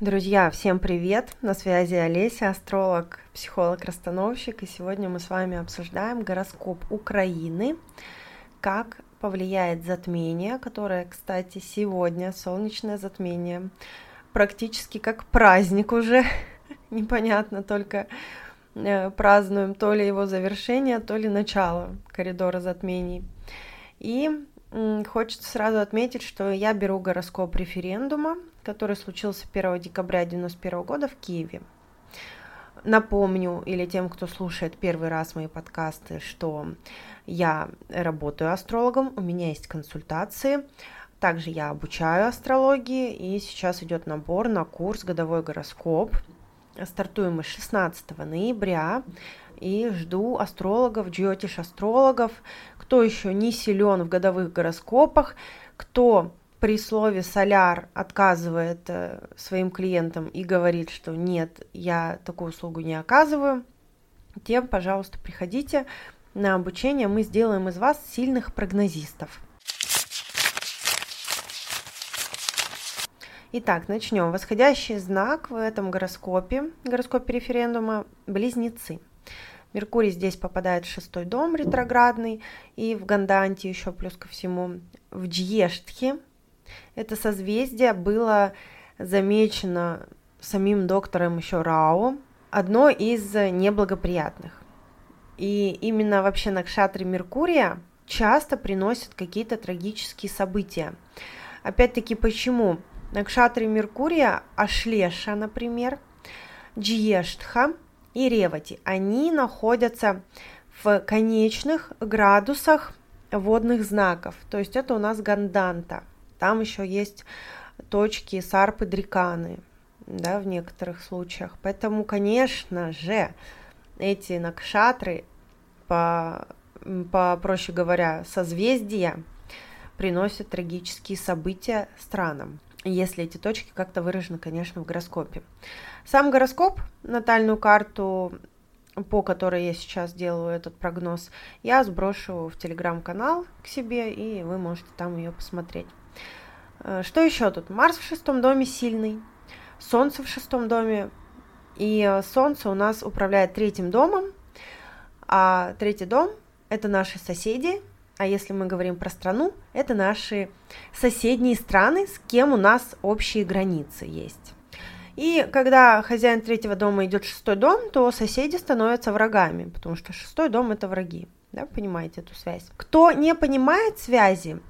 Друзья, всем привет! На связи Олеся, астролог, психолог, расстановщик, и сегодня мы с вами обсуждаем гороскоп Украины, как повлияет затмение, которое, кстати, сегодня, солнечное затмение, практически как праздник уже, непонятно, только э, празднуем то ли его завершение, то ли начало коридора затмений. И Хочется сразу отметить, что я беру гороскоп референдума, который случился 1 декабря 1991 года в Киеве. Напомню, или тем, кто слушает первый раз мои подкасты, что я работаю астрологом, у меня есть консультации, также я обучаю астрологии, и сейчас идет набор на курс «Годовой гороскоп». Стартуем мы 16 ноября, и жду астрологов, джиотиш-астрологов, кто еще не силен в годовых гороскопах, кто при слове соляр отказывает э, своим клиентам и говорит, что нет, я такую услугу не оказываю, тем, пожалуйста, приходите на обучение, мы сделаем из вас сильных прогнозистов. Итак, начнем. Восходящий знак в этом гороскопе, гороскопе референдума – близнецы. Меркурий здесь попадает в шестой дом ретроградный, и в Ганданте еще плюс ко всему в Джьештхе. Это созвездие было замечено самим доктором еще Рао, одно из неблагоприятных. И именно вообще на кшатре Меркурия часто приносят какие-то трагические события. Опять-таки, почему? На кшатре Меркурия Ашлеша, например, Джиештха – и Ревати. Они находятся в конечных градусах водных знаков. То есть это у нас ганданта. Там еще есть точки сарпы дриканы, да, в некоторых случаях. Поэтому, конечно же, эти накшатры, по, проще говоря, созвездия, приносят трагические события странам если эти точки как-то выражены, конечно, в гороскопе. Сам гороскоп, натальную карту, по которой я сейчас делаю этот прогноз, я сброшу в телеграм-канал к себе, и вы можете там ее посмотреть. Э, что еще тут? Марс в шестом доме сильный, Солнце в шестом доме, и Солнце у нас управляет третьим домом, а третий дом – это наши соседи, а если мы говорим про страну, это наши соседние страны, с кем у нас общие границы есть. И когда хозяин третьего дома идет в шестой дом, то соседи становятся врагами, потому что шестой дом это враги. Да, понимаете эту связь? Кто не понимает связи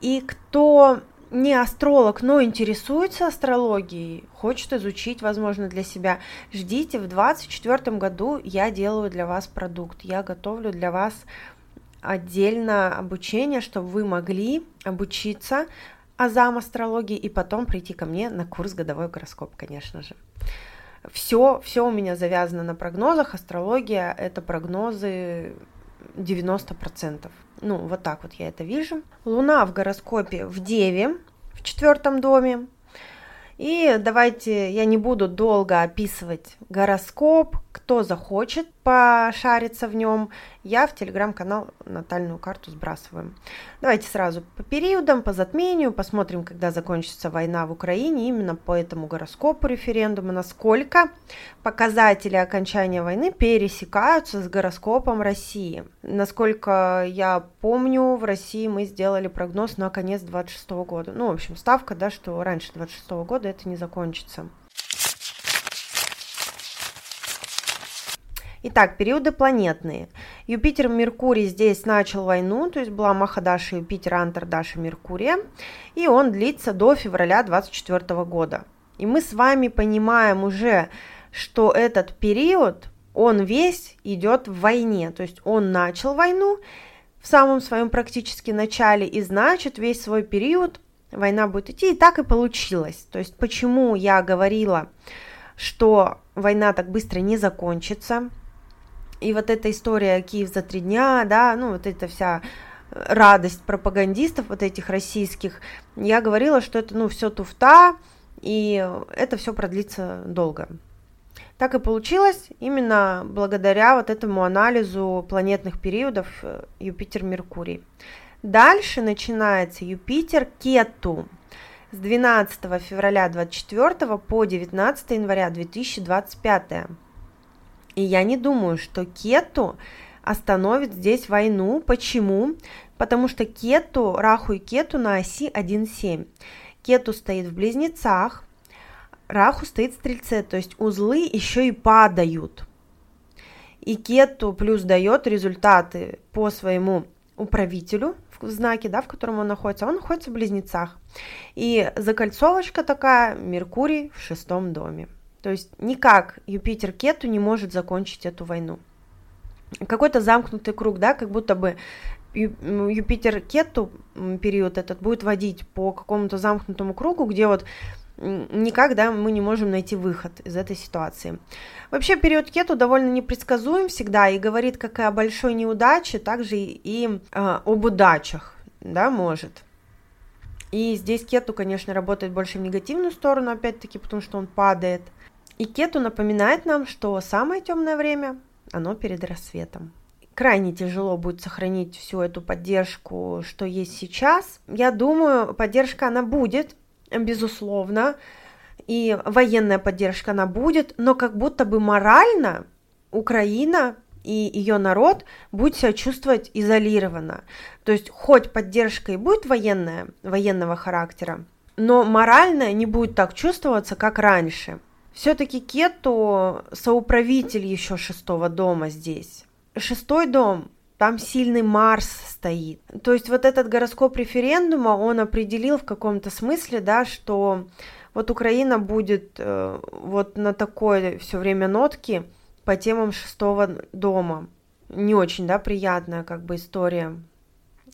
и кто не астролог, но интересуется астрологией, хочет изучить, возможно, для себя, ждите, в 2024 году я делаю для вас продукт, я готовлю для вас отдельно обучение, чтобы вы могли обучиться азам астрологии и потом прийти ко мне на курс годовой гороскоп, конечно же. Все, все у меня завязано на прогнозах. Астрология – это прогнозы 90%. Ну, вот так вот я это вижу. Луна в гороскопе в Деве, в четвертом доме. И давайте я не буду долго описывать гороскоп, кто захочет пошариться в нем, я в телеграм-канал натальную карту сбрасываю. Давайте сразу по периодам, по затмению, посмотрим, когда закончится война в Украине, именно по этому гороскопу референдума, насколько показатели окончания войны пересекаются с гороскопом России. Насколько я помню, в России мы сделали прогноз на конец 26 года. Ну, в общем, ставка, да, что раньше 26 года это не закончится. Итак, периоды планетные. Юпитер, Меркурий здесь начал войну, то есть была Махадаша, Юпитер, Антардаша, Меркурия, и он длится до февраля 24 года. И мы с вами понимаем уже, что этот период, он весь идет в войне, то есть он начал войну в самом своем практически начале, и значит весь свой период война будет идти, и так и получилось. То есть почему я говорила, что война так быстро не закончится, и вот эта история Киев за три дня, да, ну вот эта вся радость пропагандистов вот этих российских, я говорила, что это, ну, все туфта, и это все продлится долго. Так и получилось именно благодаря вот этому анализу планетных периодов э, Юпитер-Меркурий. Дальше начинается Юпитер-Кету. с 12 февраля 24 по 19 января 2025. И я не думаю, что Кету остановит здесь войну. Почему? Потому что Кету, Раху и Кету на оси 1,7. Кету стоит в близнецах, Раху стоит в стрельце, то есть узлы еще и падают. И Кету плюс дает результаты по своему управителю в знаке, да, в котором он находится, он находится в близнецах. И закольцовочка такая, Меркурий в шестом доме. То есть никак Юпитер Кету не может закончить эту войну. Какой-то замкнутый круг, да, как будто бы Юпитер Кету период этот будет водить по какому-то замкнутому кругу, где вот никак, да, мы не можем найти выход из этой ситуации. Вообще период кету довольно непредсказуем всегда и говорит как и о большой неудаче, также и э, об удачах, да, может. И здесь кету, конечно, работает больше в негативную сторону, опять-таки, потому что он падает. И кету напоминает нам, что самое темное время, оно перед рассветом. Крайне тяжело будет сохранить всю эту поддержку, что есть сейчас. Я думаю, поддержка она будет, безусловно, и военная поддержка она будет, но как будто бы морально Украина и ее народ будет себя чувствовать изолированно. То есть хоть поддержка и будет военная, военного характера, но морально не будет так чувствоваться, как раньше. Все-таки Кету соуправитель еще шестого дома здесь. Шестой дом там сильный Марс стоит. То есть вот этот гороскоп референдума, он определил в каком-то смысле, да, что вот Украина будет э, вот на такой все время нотке по темам шестого дома. Не очень, да, приятная как бы история.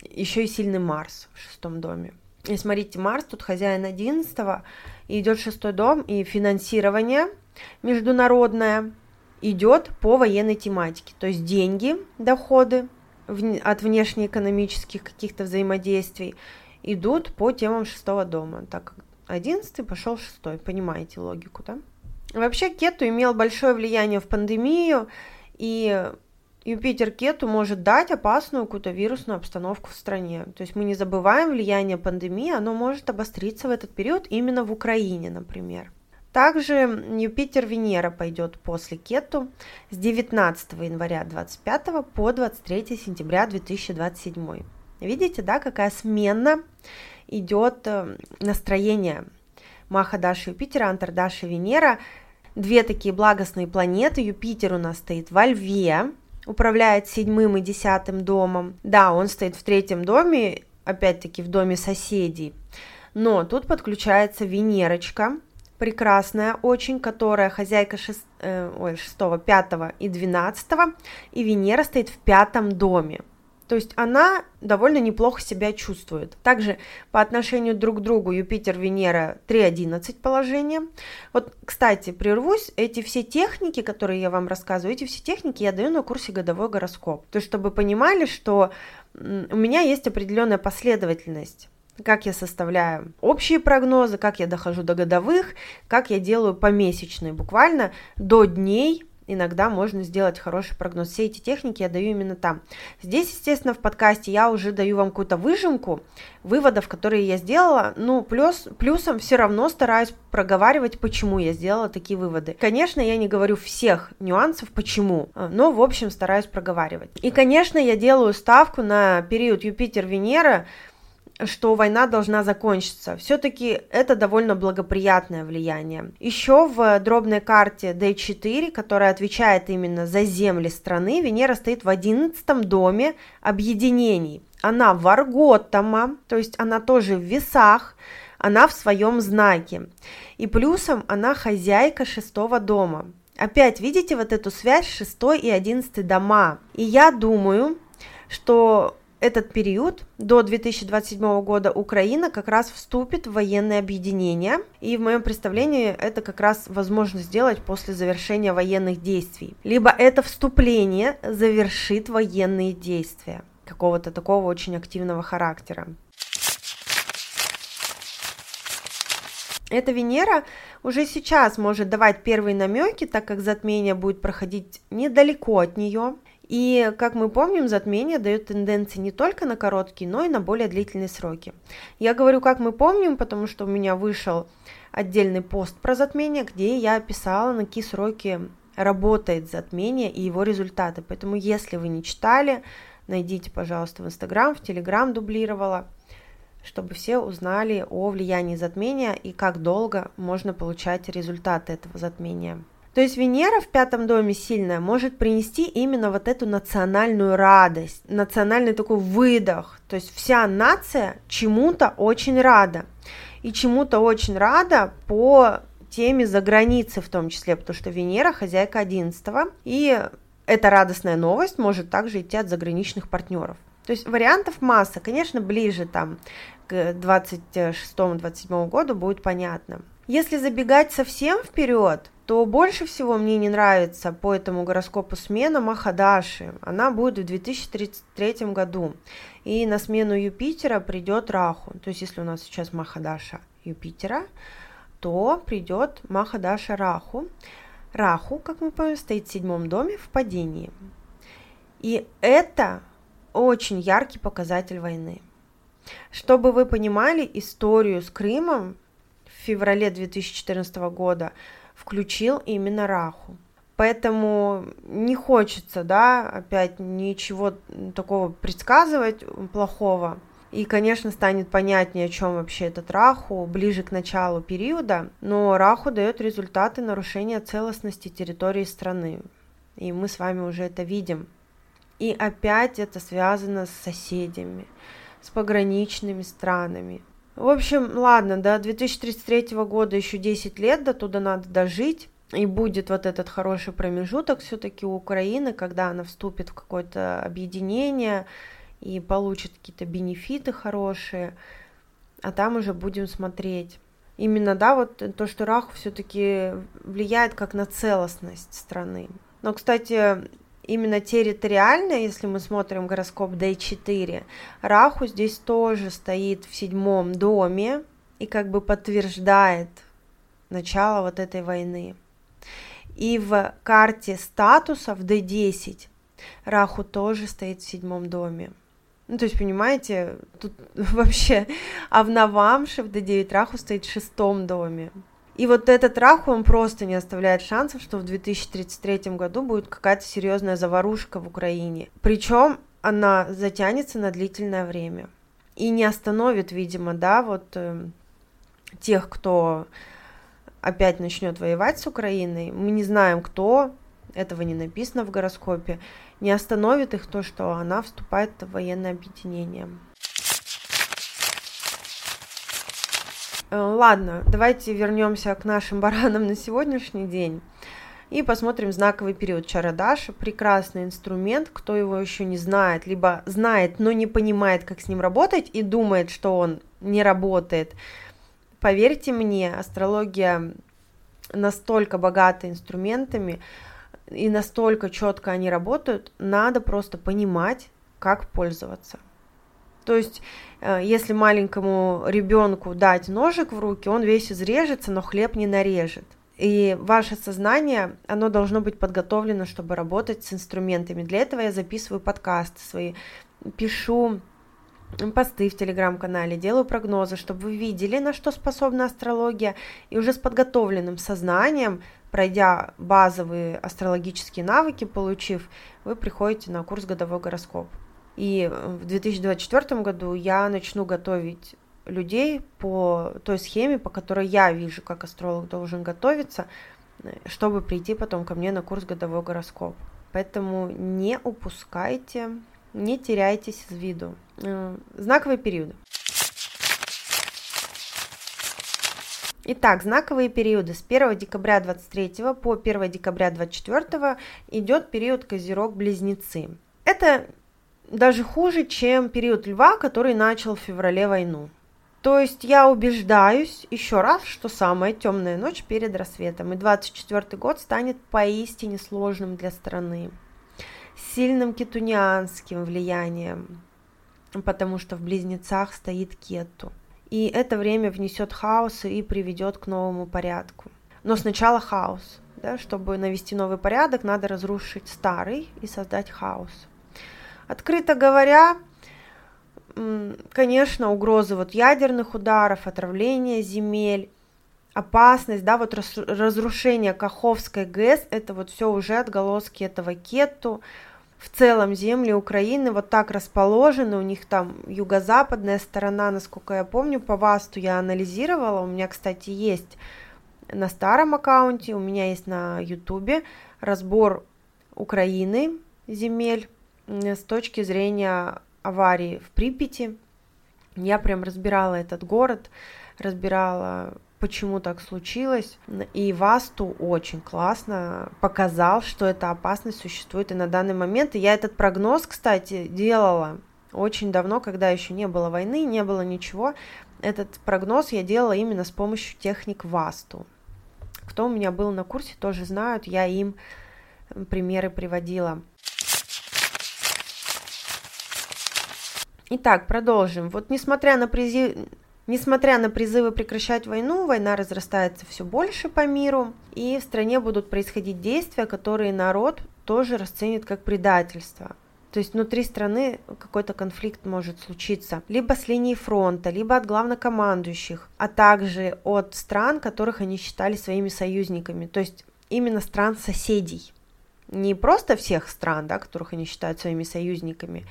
Еще и сильный Марс в шестом доме. И смотрите, Марс тут хозяин одиннадцатого, идет шестой дом, и финансирование международное идет по военной тематике. То есть деньги, доходы от внешнеэкономических каких-то взаимодействий идут по темам шестого дома, так как одиннадцатый пошел шестой, понимаете логику, да? Вообще Кету имел большое влияние в пандемию, и Юпитер Кету может дать опасную какую-то вирусную обстановку в стране. То есть мы не забываем влияние пандемии, оно может обостриться в этот период именно в Украине, например. Также Юпитер-Венера пойдет после Кету с 19 января 25 по 23 сентября 2027. Видите, да, какая смена идет э, настроение Маха Даши Юпитера, Антардаши Венера. Две такие благостные планеты. Юпитер у нас стоит во Льве, управляет седьмым и десятым домом. Да, он стоит в третьем доме, опять-таки в доме соседей. Но тут подключается Венерочка, прекрасная очень, которая хозяйка 6, э, ой, 6, 5 и 12, и Венера стоит в пятом доме. То есть она довольно неплохо себя чувствует. Также по отношению друг к другу Юпитер-Венера 3.11 положение. Вот, кстати, прервусь, эти все техники, которые я вам рассказываю, эти все техники я даю на курсе годовой гороскоп. То есть, чтобы понимали, что у меня есть определенная последовательность как я составляю общие прогнозы, как я дохожу до годовых, как я делаю помесячные, буквально до дней иногда можно сделать хороший прогноз. Все эти техники я даю именно там. Здесь, естественно, в подкасте я уже даю вам какую-то выжимку выводов, которые я сделала. Ну, плюс, плюсом все равно стараюсь проговаривать, почему я сделала такие выводы. Конечно, я не говорю всех нюансов, почему, но, в общем, стараюсь проговаривать. И, конечно, я делаю ставку на период Юпитер-Венера, что война должна закончиться. Все-таки это довольно благоприятное влияние. Еще в дробной карте D4, которая отвечает именно за земли страны, Венера стоит в 11 доме объединений. Она варготама, то есть она тоже в весах, она в своем знаке. И плюсом она хозяйка шестого дома. Опять видите вот эту связь 6 и 11 дома. И я думаю, что этот период, до 2027 года, Украина как раз вступит в военное объединение. И в моем представлении это как раз возможно сделать после завершения военных действий. Либо это вступление завершит военные действия какого-то такого очень активного характера. Эта Венера уже сейчас может давать первые намеки, так как затмение будет проходить недалеко от нее. И, как мы помним, затмение дает тенденции не только на короткие, но и на более длительные сроки. Я говорю, как мы помним, потому что у меня вышел отдельный пост про затмение, где я описала, на какие сроки работает затмение и его результаты. Поэтому, если вы не читали, найдите, пожалуйста, в Инстаграм, в Телеграм дублировала, чтобы все узнали о влиянии затмения и как долго можно получать результаты этого затмения. То есть Венера в пятом доме сильная может принести именно вот эту национальную радость, национальный такой выдох. То есть вся нация чему-то очень рада. И чему-то очень рада по теме за границей в том числе, потому что Венера хозяйка 11 и эта радостная новость может также идти от заграничных партнеров. То есть вариантов масса, конечно, ближе там к 26-27 году будет понятно. Если забегать совсем вперед, то больше всего мне не нравится по этому гороскопу смена Махадаши. Она будет в 2033 году. И на смену Юпитера придет Раху. То есть если у нас сейчас Махадаша Юпитера, то придет Махадаша Раху. Раху, как мы помним, стоит в седьмом доме в падении. И это очень яркий показатель войны. Чтобы вы понимали историю с Крымом в феврале 2014 года, включил именно Раху. Поэтому не хочется, да, опять ничего такого предсказывать плохого. И, конечно, станет понятнее, о чем вообще этот Раху ближе к началу периода, но Раху дает результаты нарушения целостности территории страны. И мы с вами уже это видим. И опять это связано с соседями, с пограничными странами. В общем, ладно, до 2033 года еще 10 лет, до туда надо дожить. И будет вот этот хороший промежуток все-таки у Украины, когда она вступит в какое-то объединение, и получит какие-то бенефиты хорошие, а там уже будем смотреть. Именно, да, вот то, что Раху все-таки влияет как на целостность страны. Но, кстати, именно территориально, если мы смотрим гороскоп D4, Раху здесь тоже стоит в седьмом доме и как бы подтверждает начало вот этой войны. И в карте статуса в D10 Раху тоже стоит в седьмом доме. Ну, то есть, понимаете, тут вообще Авнавамши в Д9 Раху стоит в шестом доме. И вот этот Раху, он просто не оставляет шансов, что в 2033 году будет какая-то серьезная заварушка в Украине. Причем она затянется на длительное время. И не остановит, видимо, да, вот э, тех, кто опять начнет воевать с Украиной. Мы не знаем, кто, этого не написано в гороскопе не остановит их то, что она вступает в военное объединение. Ладно, давайте вернемся к нашим баранам на сегодняшний день и посмотрим знаковый период Чарадаша. Прекрасный инструмент, кто его еще не знает, либо знает, но не понимает, как с ним работать и думает, что он не работает. Поверьте мне, астрология настолько богата инструментами, и настолько четко они работают, надо просто понимать, как пользоваться. То есть, э, если маленькому ребенку дать ножик в руки, он весь изрежется, но хлеб не нарежет. И ваше сознание, оно должно быть подготовлено, чтобы работать с инструментами. Для этого я записываю подкасты свои, пишу посты в телеграм-канале, делаю прогнозы, чтобы вы видели, на что способна астрология, и уже с подготовленным сознанием пройдя базовые астрологические навыки, получив, вы приходите на курс «Годовой гороскоп». И в 2024 году я начну готовить людей по той схеме, по которой я вижу, как астролог должен готовиться, чтобы прийти потом ко мне на курс «Годовой гороскоп». Поэтому не упускайте, не теряйтесь из виду. Э, знаковые периоды. Итак, знаковые периоды с 1 декабря 23 по 1 декабря 24 идет период Козерог-Близнецы. Это даже хуже, чем период Льва, который начал в феврале войну. То есть я убеждаюсь еще раз, что самая темная ночь перед рассветом, и 24 год станет поистине сложным для страны, сильным кетунианским влиянием, потому что в близнецах стоит кету – и это время внесет хаос и приведет к новому порядку. Но сначала хаос. Да, чтобы навести новый порядок, надо разрушить старый и создать хаос. Открыто говоря, конечно, угрозы вот ядерных ударов, отравления земель, опасность, да, вот разрушение Каховской ГЭС, это вот все уже отголоски этого кету, в целом земли Украины вот так расположены, у них там юго-западная сторона, насколько я помню, по ВАСТу я анализировала, у меня, кстати, есть на старом аккаунте, у меня есть на ютубе разбор Украины земель с точки зрения аварии в Припяти. Я прям разбирала этот город, разбирала почему так случилось. И Васту очень классно показал, что эта опасность существует и на данный момент. И я этот прогноз, кстати, делала очень давно, когда еще не было войны, не было ничего. Этот прогноз я делала именно с помощью техник Васту. Кто у меня был на курсе, тоже знают, я им примеры приводила. Итак, продолжим. Вот несмотря на призыв, Несмотря на призывы прекращать войну, война разрастается все больше по миру, и в стране будут происходить действия, которые народ тоже расценит как предательство. То есть внутри страны какой-то конфликт может случиться либо с линии фронта, либо от главнокомандующих, а также от стран, которых они считали своими союзниками, то есть именно стран соседей. Не просто всех стран, да, которых они считают своими союзниками,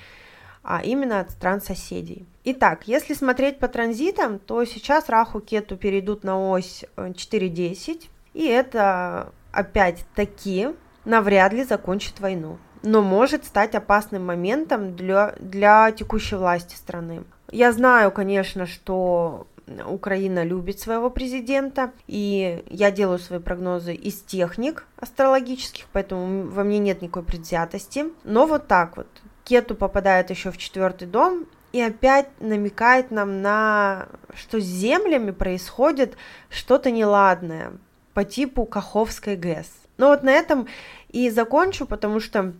а именно от стран соседей. Итак, если смотреть по транзитам, то сейчас Раху Кету перейдут на ось 4.10, э, и это опять-таки навряд ли закончит войну, но может стать опасным моментом для, для текущей власти страны. Я знаю, конечно, что Украина любит своего президента, и я делаю свои прогнозы из техник астрологических, поэтому во мне нет никакой предвзятости. Но вот так вот, Кету попадает еще в четвертый дом и опять намекает нам на, что с землями происходит что-то неладное по типу Каховской ГЭС. Но вот на этом и закончу, потому что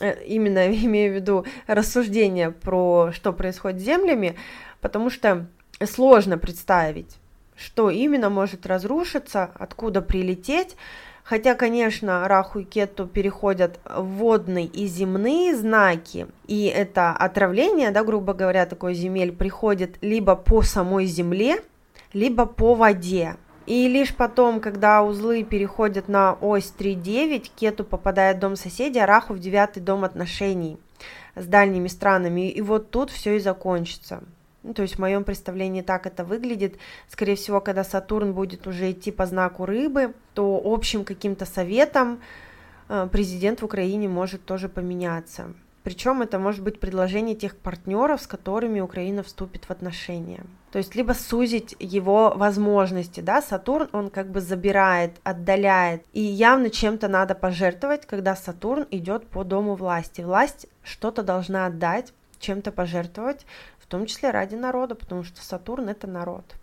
э, именно имею в виду рассуждение про что происходит с землями, потому что сложно представить, что именно может разрушиться, откуда прилететь, Хотя, конечно, Раху и Кету переходят в водные и земные знаки, и это отравление, да, грубо говоря, такой земель приходит либо по самой земле, либо по воде. И лишь потом, когда узлы переходят на ось 3.9, Кету попадает в дом соседей, а Раху в девятый дом отношений с дальними странами. И вот тут все и закончится. Ну, то есть в моем представлении так это выглядит. Скорее всего, когда Сатурн будет уже идти по знаку рыбы, то общим каким-то советом э, президент в Украине может тоже поменяться. Причем это может быть предложение тех партнеров, с которыми Украина вступит в отношения. То есть либо сузить его возможности, да, Сатурн, он как бы забирает, отдаляет, и явно чем-то надо пожертвовать, когда Сатурн идет по дому власти. Власть что-то должна отдать, чем-то пожертвовать, в том числе ради народа, потому что Сатурн это народ.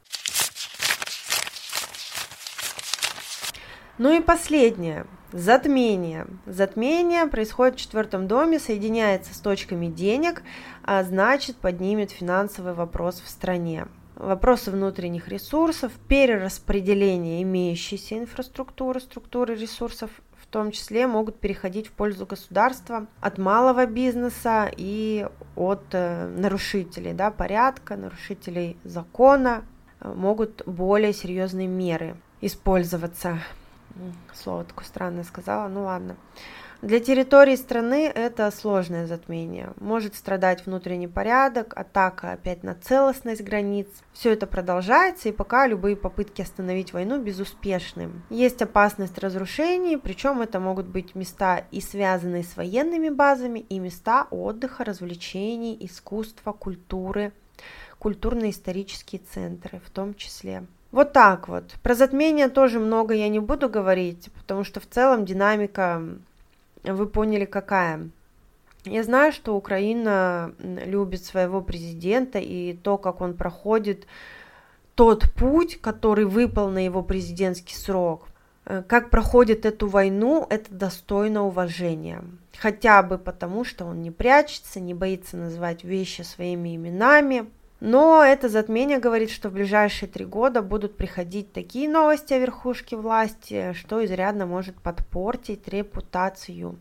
Ну и последнее. Затмение. Затмение происходит в четвертом доме, соединяется с точками денег, а значит поднимет финансовый вопрос в стране. Вопросы внутренних ресурсов, перераспределение имеющейся инфраструктуры, структуры ресурсов том числе могут переходить в пользу государства от малого бизнеса и от э, нарушителей да, порядка, нарушителей закона э, могут более серьезные меры использоваться. Слово такое странное сказала, ну ладно. Для территории страны это сложное затмение. Может страдать внутренний порядок, атака опять на целостность границ. Все это продолжается, и пока любые попытки остановить войну безуспешны. Есть опасность разрушений, причем это могут быть места и связанные с военными базами, и места отдыха, развлечений, искусства, культуры, культурно-исторические центры в том числе. Вот так вот. Про затмение тоже много я не буду говорить, потому что в целом динамика вы поняли, какая. Я знаю, что Украина любит своего президента и то, как он проходит тот путь, который выпал на его президентский срок. Э, как проходит эту войну, это достойно уважения. Хотя бы потому, что он не прячется, не боится называть вещи своими именами. Но это затмение говорит, что в ближайшие три года будут приходить такие новости о верхушке власти, что изрядно может подпортить репутацию.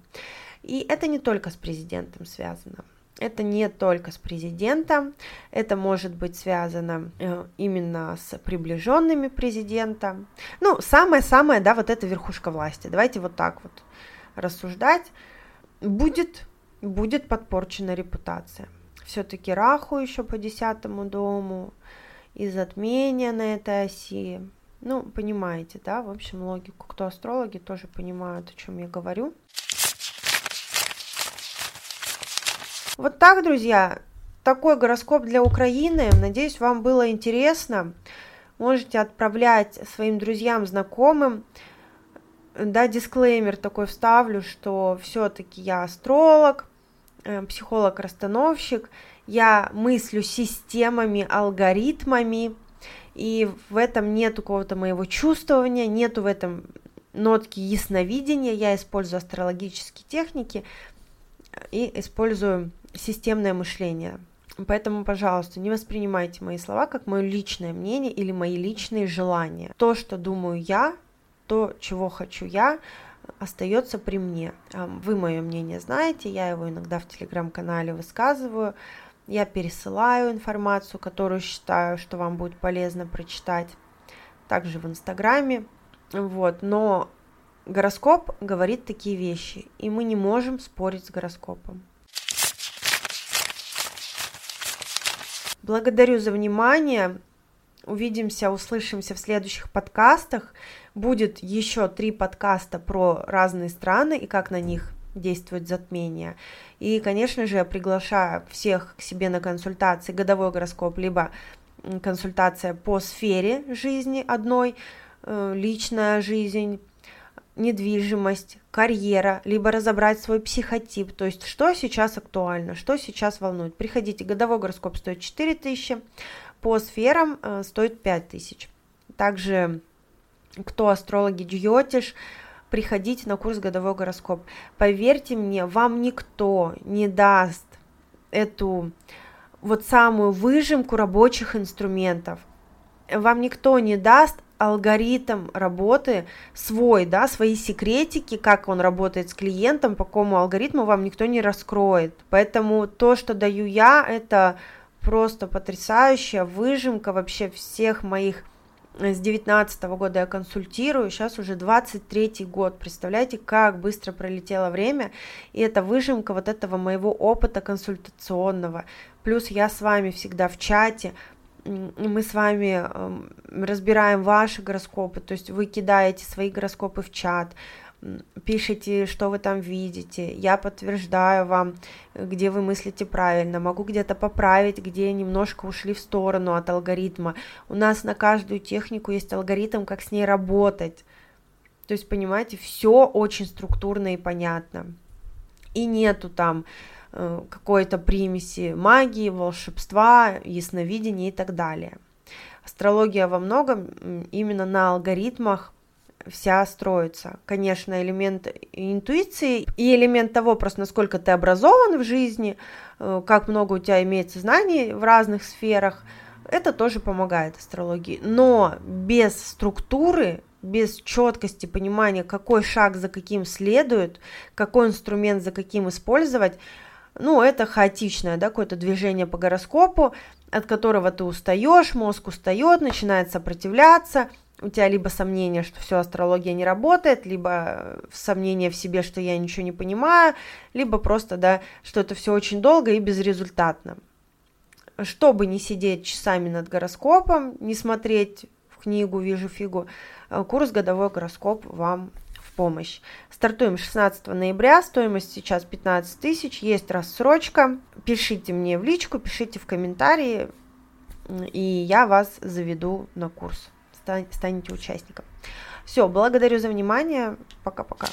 И это не только с президентом связано. Это не только с президентом, это может быть связано э, именно с приближенными президента. Ну, самое-самое, да, вот эта верхушка власти. Давайте вот так вот рассуждать. Будет, будет подпорчена репутация. Все-таки Раху еще по десятому дому, и затмение на этой оси. Ну, понимаете, да, в общем, логику. Кто астрологи, тоже понимают, о чем я говорю. Вот так, друзья, такой гороскоп для Украины. Надеюсь, вам было интересно. Можете отправлять своим друзьям, знакомым. Да, дисклеймер такой вставлю, что все-таки я астролог, психолог-расстановщик, я мыслю системами, алгоритмами, и в этом нет какого-то моего чувствования, нету в этом нотки ясновидения, я использую астрологические техники и использую системное мышление. Поэтому, пожалуйста, не воспринимайте мои слова как мое личное мнение или мои личные желания. То, что думаю я, то, чего хочу я, остается при мне. Вы мое мнение знаете, я его иногда в телеграм-канале высказываю, я пересылаю информацию, которую считаю, что вам будет полезно прочитать, также в инстаграме, вот, но гороскоп говорит такие вещи, и мы не можем спорить с гороскопом. Благодарю за внимание. Увидимся, услышимся в следующих подкастах. Будет еще три подкаста про разные страны и как на них действует затмение. И, конечно же, приглашаю всех к себе на консультации годовой гороскоп, либо консультация по сфере жизни одной, э, личная жизнь, недвижимость, карьера, либо разобрать свой психотип, то есть что сейчас актуально, что сейчас волнует. Приходите, годовой гороскоп стоит 4 тысячи, по сферам э, стоит 5 тысяч. Также, кто астрологи Дьотиш, приходите на курс годовой гороскоп. Поверьте мне, вам никто не даст эту вот самую выжимку рабочих инструментов. Вам никто не даст алгоритм работы свой, да, свои секретики, как он работает с клиентом, по какому алгоритму вам никто не раскроет. Поэтому то, что даю я, это просто потрясающая выжимка вообще всех моих с 19 года я консультирую, сейчас уже 23 год, представляете, как быстро пролетело время, и это выжимка вот этого моего опыта консультационного, плюс я с вами всегда в чате, мы с вами разбираем ваши гороскопы, то есть вы кидаете свои гороскопы в чат, пишите, что вы там видите, я подтверждаю вам, где вы мыслите правильно, могу где-то поправить, где немножко ушли в сторону от алгоритма. У нас на каждую технику есть алгоритм, как с ней работать. То есть, понимаете, все очень структурно и понятно. И нету там Э, какой-то примеси магии, волшебства, ясновидения и так далее. Астрология во многом именно на алгоритмах вся строится. Конечно, элемент интуиции и элемент того, просто насколько ты образован в жизни, э, как много у тебя имеется знаний в разных сферах, это тоже помогает астрологии. Но без структуры, без четкости понимания, какой шаг за каким следует, какой инструмент за каким использовать, ну, это хаотичное, да, какое-то движение по гороскопу, от которого ты устаешь, мозг устает, начинает сопротивляться, у тебя либо сомнение, что все, астрология не работает, либо сомнение в себе, что я ничего не понимаю, либо просто, да, что это все очень долго и безрезультатно. Чтобы не сидеть часами над гороскопом, не смотреть в книгу «Вижу фигу», э, курс «Годовой гороскоп» вам помощь. Стартуем 16 ноября, стоимость сейчас 15 тысяч, есть рассрочка. Пишите мне в личку, пишите в комментарии, и я вас заведу на курс. Станете участником. Все, благодарю за внимание. Пока-пока.